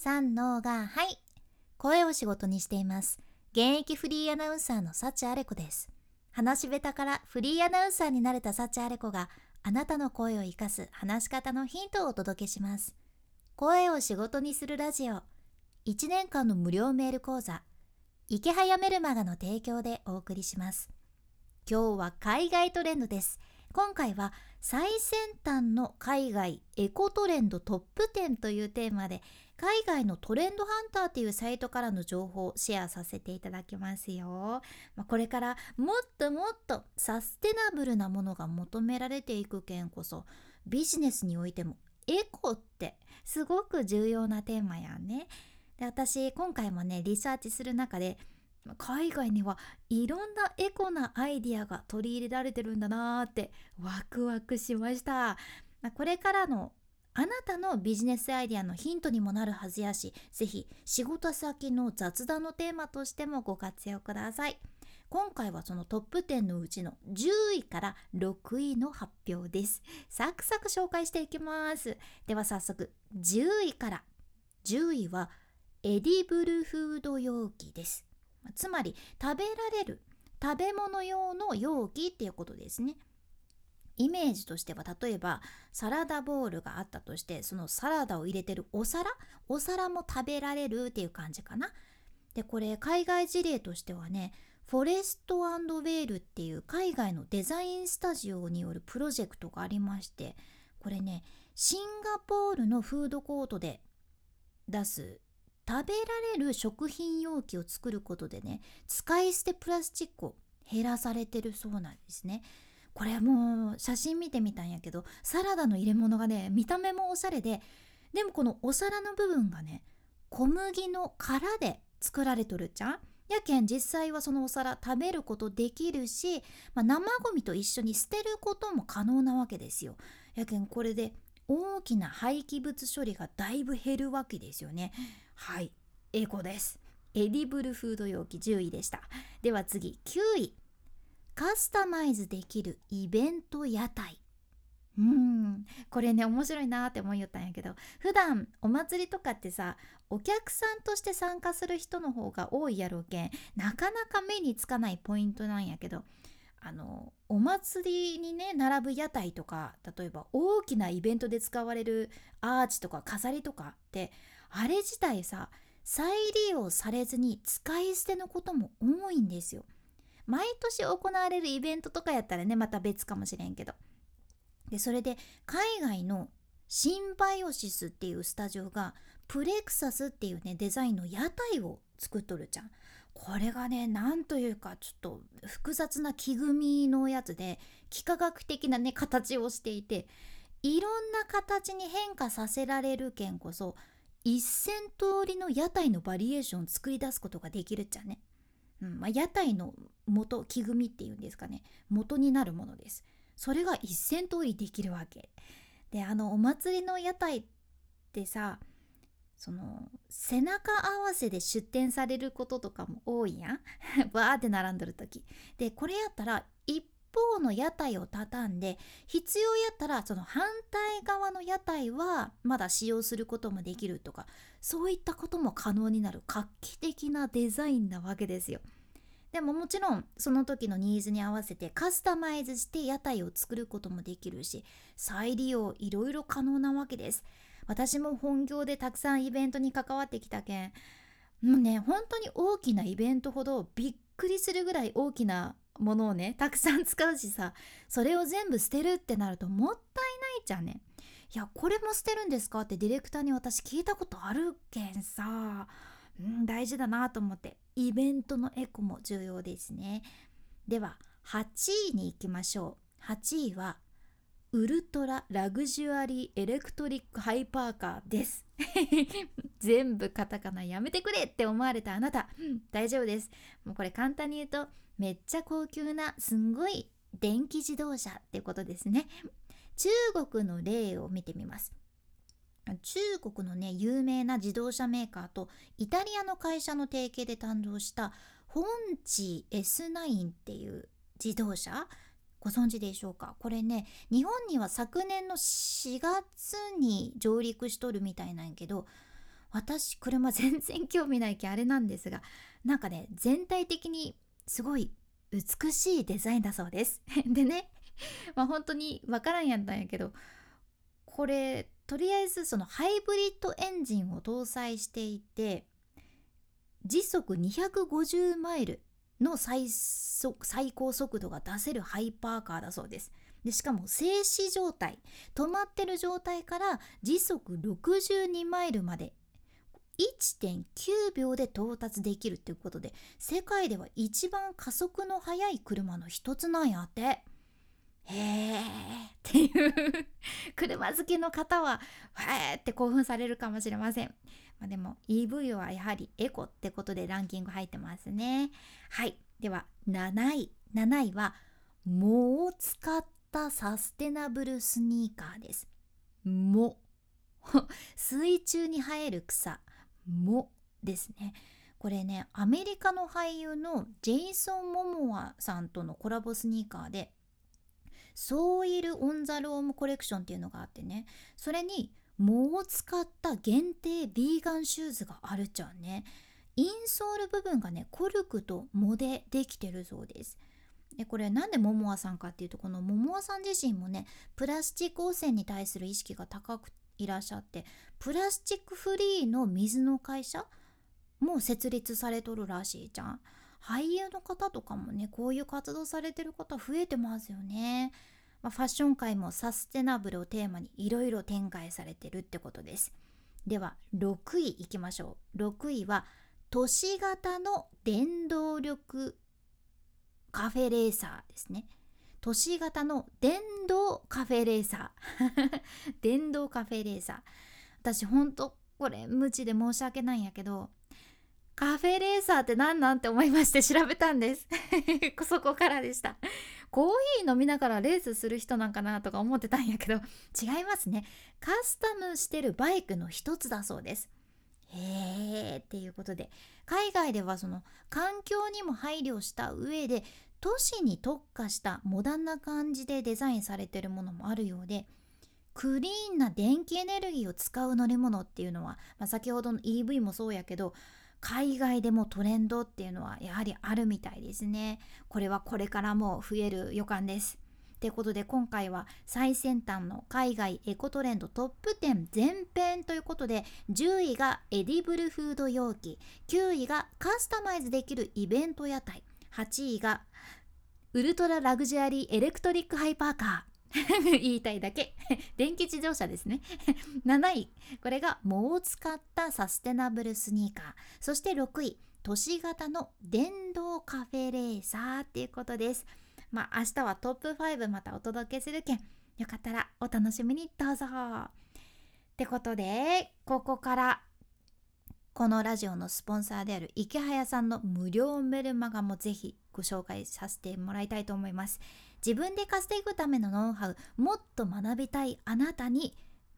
三のがはい。声を仕事にしています。現役フリーアナウンサーの幸あれ子です。話し下手からフリーアナウンサーになれた幸あれ子があなたの声を生かす話し方のヒントをお届けします。声を仕事にするラジオ。1年間の無料メール講座。池早メルマガの提供でお送りします。今日は海外トレンドです。今回は最先端の海外エコトレンドトップ10というテーマで海外のトレンドハンターっていうサイトからの情報をシェアさせていただきますよ。まあ、これからもっともっとサステナブルなものが求められていく件こそビジネスにおいてもエコってすごく重要なテーマやね。で私今回もねリサーチする中で海外にはいろんなエコなアイディアが取り入れられてるんだなーってワクワクしましたこれからのあなたのビジネスアイデアのヒントにもなるはずやしぜひ仕事先の雑談のテーマとしてもご活用ください。今回はそのトップ10のうちの10位から6位の発表です。サクサク紹介していきます。では早速10位から。10位は edible food 容器です。つまり食べられる食べ物用の容器っていうことですね。イメージとしては例えばサラダボウルがあったとしてそのサラダを入れてるお皿？お皿も食べられるっていう感じかなでこれ海外事例としてはねフォレストウェールっていう海外のデザインスタジオによるプロジェクトがありましてこれねシンガポールのフードコートで出す食べられる食品容器を作ることでね使い捨てプラスチックを減らされてるそうなんですね。これもう写真見てみたんやけどサラダの入れ物がね見た目もおしゃれででもこのお皿の部分がね小麦の殻で作られとるじゃん？やけん実際はそのお皿食べることできるし、まあ、生ゴミと一緒に捨てることも可能なわけですよ。やけんこれで大きな廃棄物処理がだいぶ減るわけですよね。はいエコです edible food 容器10位でしたでは次9位カスタマイズできるイベント屋台うんこれね面白いなって思いよったんやけど普段お祭りとかってさお客さんとして参加する人の方が多いやろうけんなかなか目につかないポイントなんやけどあのお祭りにね並ぶ屋台とか例えば大きなイベントで使われるアーチとか飾りとかってあれ自体さ再利用されずに使い捨てのことも多いんですよ。毎年行われるイベントとかやったらねまた別かもしれんけど。でそれで海外のシンバイオシスっていうスタジオがプレクサスっていうねデザインの屋台を作っとるじゃん。これがねなんというかちょっと複雑な木組みのやつで幾何学的なね形をしていていろんな形に変化させられるけんこそ1,000通りの屋台のバリエーションを作り出すことができるっちゃね。うんまあ、屋台の元木組みっていうんですかね元になるものです。それが1,000通りできるわけ。であのお祭りの屋台ってさその背中合わせで出店されることとかも多いやん。バーって並んでる時。でこれやったら方の屋台を畳んで必要やったらその反対側の屋台はまだ使用することもできるとかそういったことも可能になる画期的なデザインなわけですよ。でももちろんその時のニーズに合わせてカスタマイズして屋台を作ることもできるし再利用いろいろ可能なわけです。私も本業でたくさんイベントに関わってきたけんもうね本当に大きなイベントほどびっくりするぐらい大きなものをねたくさん使うしさそれを全部捨てるってなるともったいないじゃんね。いやこれも捨てるんですかってディレクターに私聞いたことあるけんさ。うん大事だなと思って。イベントのエコも重要ですね。では8位に行きましょう。8位はウルトララグジュアリーエレクトリックハイパーカーです。全部カタカナやめてくれって思われたあなた、大丈夫です。もうこれ簡単に言うとめっちゃ高級なすんごい電気自動車ってことですね。中国の例を見てみます。中国のね有名な自動車メーカーとイタリアの会社の提携で誕生したホンチ S9 っていう自動車。ご存知でしょうか？これね日本には昨年の4月に上陸しとるみたいなんやけど私車全然興味ないけあれなんですがなんかね全体的にすごい美しいデザインだそうです。でねまあ本当にわからんやったんやけどこれとりあえずそのハイブリッドエンジンを搭載していて時速250マイル。の最速最高速度が出せるハイパーカーだそうですでしかも静止状態止まってる状態から時速62マイルまで1.9秒で到達できるっていうことで世界では一番加速の速い車の一つなんやって。へーっていう車好きの方はへーって興奮されるかもしれません。まあ、でも EV はやはりエコってことでランキング入ってますね。はい。では7位。7位は藻を使ったサステナブルスニーカーです。藻。水中に生える草。もですねこれねアメリカの俳優のジェイソン・モモアさんとのコラボスニーカーでSo iLL On the Roam Collection っていうのがあってね。それに藻を使った限定ビーガンシューズがあるっちゃうね。インソール部分がねコルクと藻でできてるそうです。でこれなんでモモアさんかっていうとこのモモアさん自身もねプラスチック汚染に対する意識が高くいらっしゃってプラスチックフリーの水の会社も設立されとるらしいじゃん。俳優の方とかもねこういう活動されてる方増えてますよね、まあ、ファッション界もサステナブルをテーマにいろいろ展開されてるってことです。では6位いきましょう。6位は都市型の電動力カフェレーサーですね。都市型の電動カフェレーサー。電動カフェレーサー。私ほんとこれ無知で申し訳ないんやけどカフェレーサーって何なんて思いまして調べたんです。そこからでした。コーヒー飲みながらレースする人なんかなとか思ってたんやけど違いますね。カスタムしてるバイクの一つだそうです。へーっていうことで海外ではその環境にも配慮した上で都市に特化したモダンな感じでデザインされてるものもあるようでクリーンな電気エネルギーを使う乗り物っていうのは、まあ、先ほどの EV もそうやけど海外でもトレンドっていうのはやはりあるみたいですね。これはこれからも増える予感です。ってことで今回は最先端の海外エコトレンドトップ10前編ということで10位が edible food 容器9位がカスタマイズできるイベント屋台8位が ultra luxury electric hypercar 言いたいだけ。電気自動車ですね。7位。これが藻を使ったサステナブルスニーカー。そして6位。都市型の電動カフェレーサーっていうことです。まあ明日はトップ5またお届けするけん。よかったらお楽しみにどうぞ。ってことでここからこのラジオのスポンサーである池早さんの無料メルマガもぜひご紹介させてもらいたいと思います。自分で稼ぐためのノウハウもっと学びたいあなたに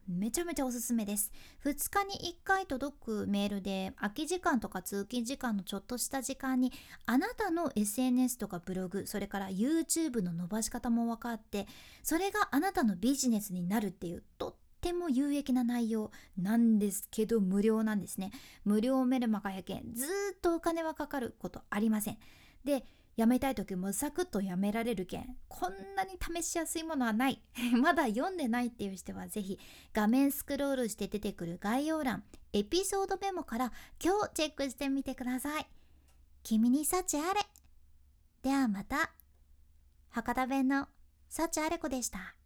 めちゃめちゃおすすめです。2日に1回届くメールで空き時間とか通勤時間のちょっとした時間にあなたの SNS とかブログそれから YouTube の伸ばし方も分かってそれがあなたのビジネスになるっていうとっっても有益な内容なんですけど無料なんですね。無料メルマガやけんずっとお金はかかることありません。でやめたい時もサクッとやめられるけんこんなに試しやすいものはない。まだ読んでないっていう人はぜひ画面スクロールして出てくる概要欄エピソードメモから今日チェックしてみてください。君に幸あれ。ではまた。博多弁の幸あれ子でした。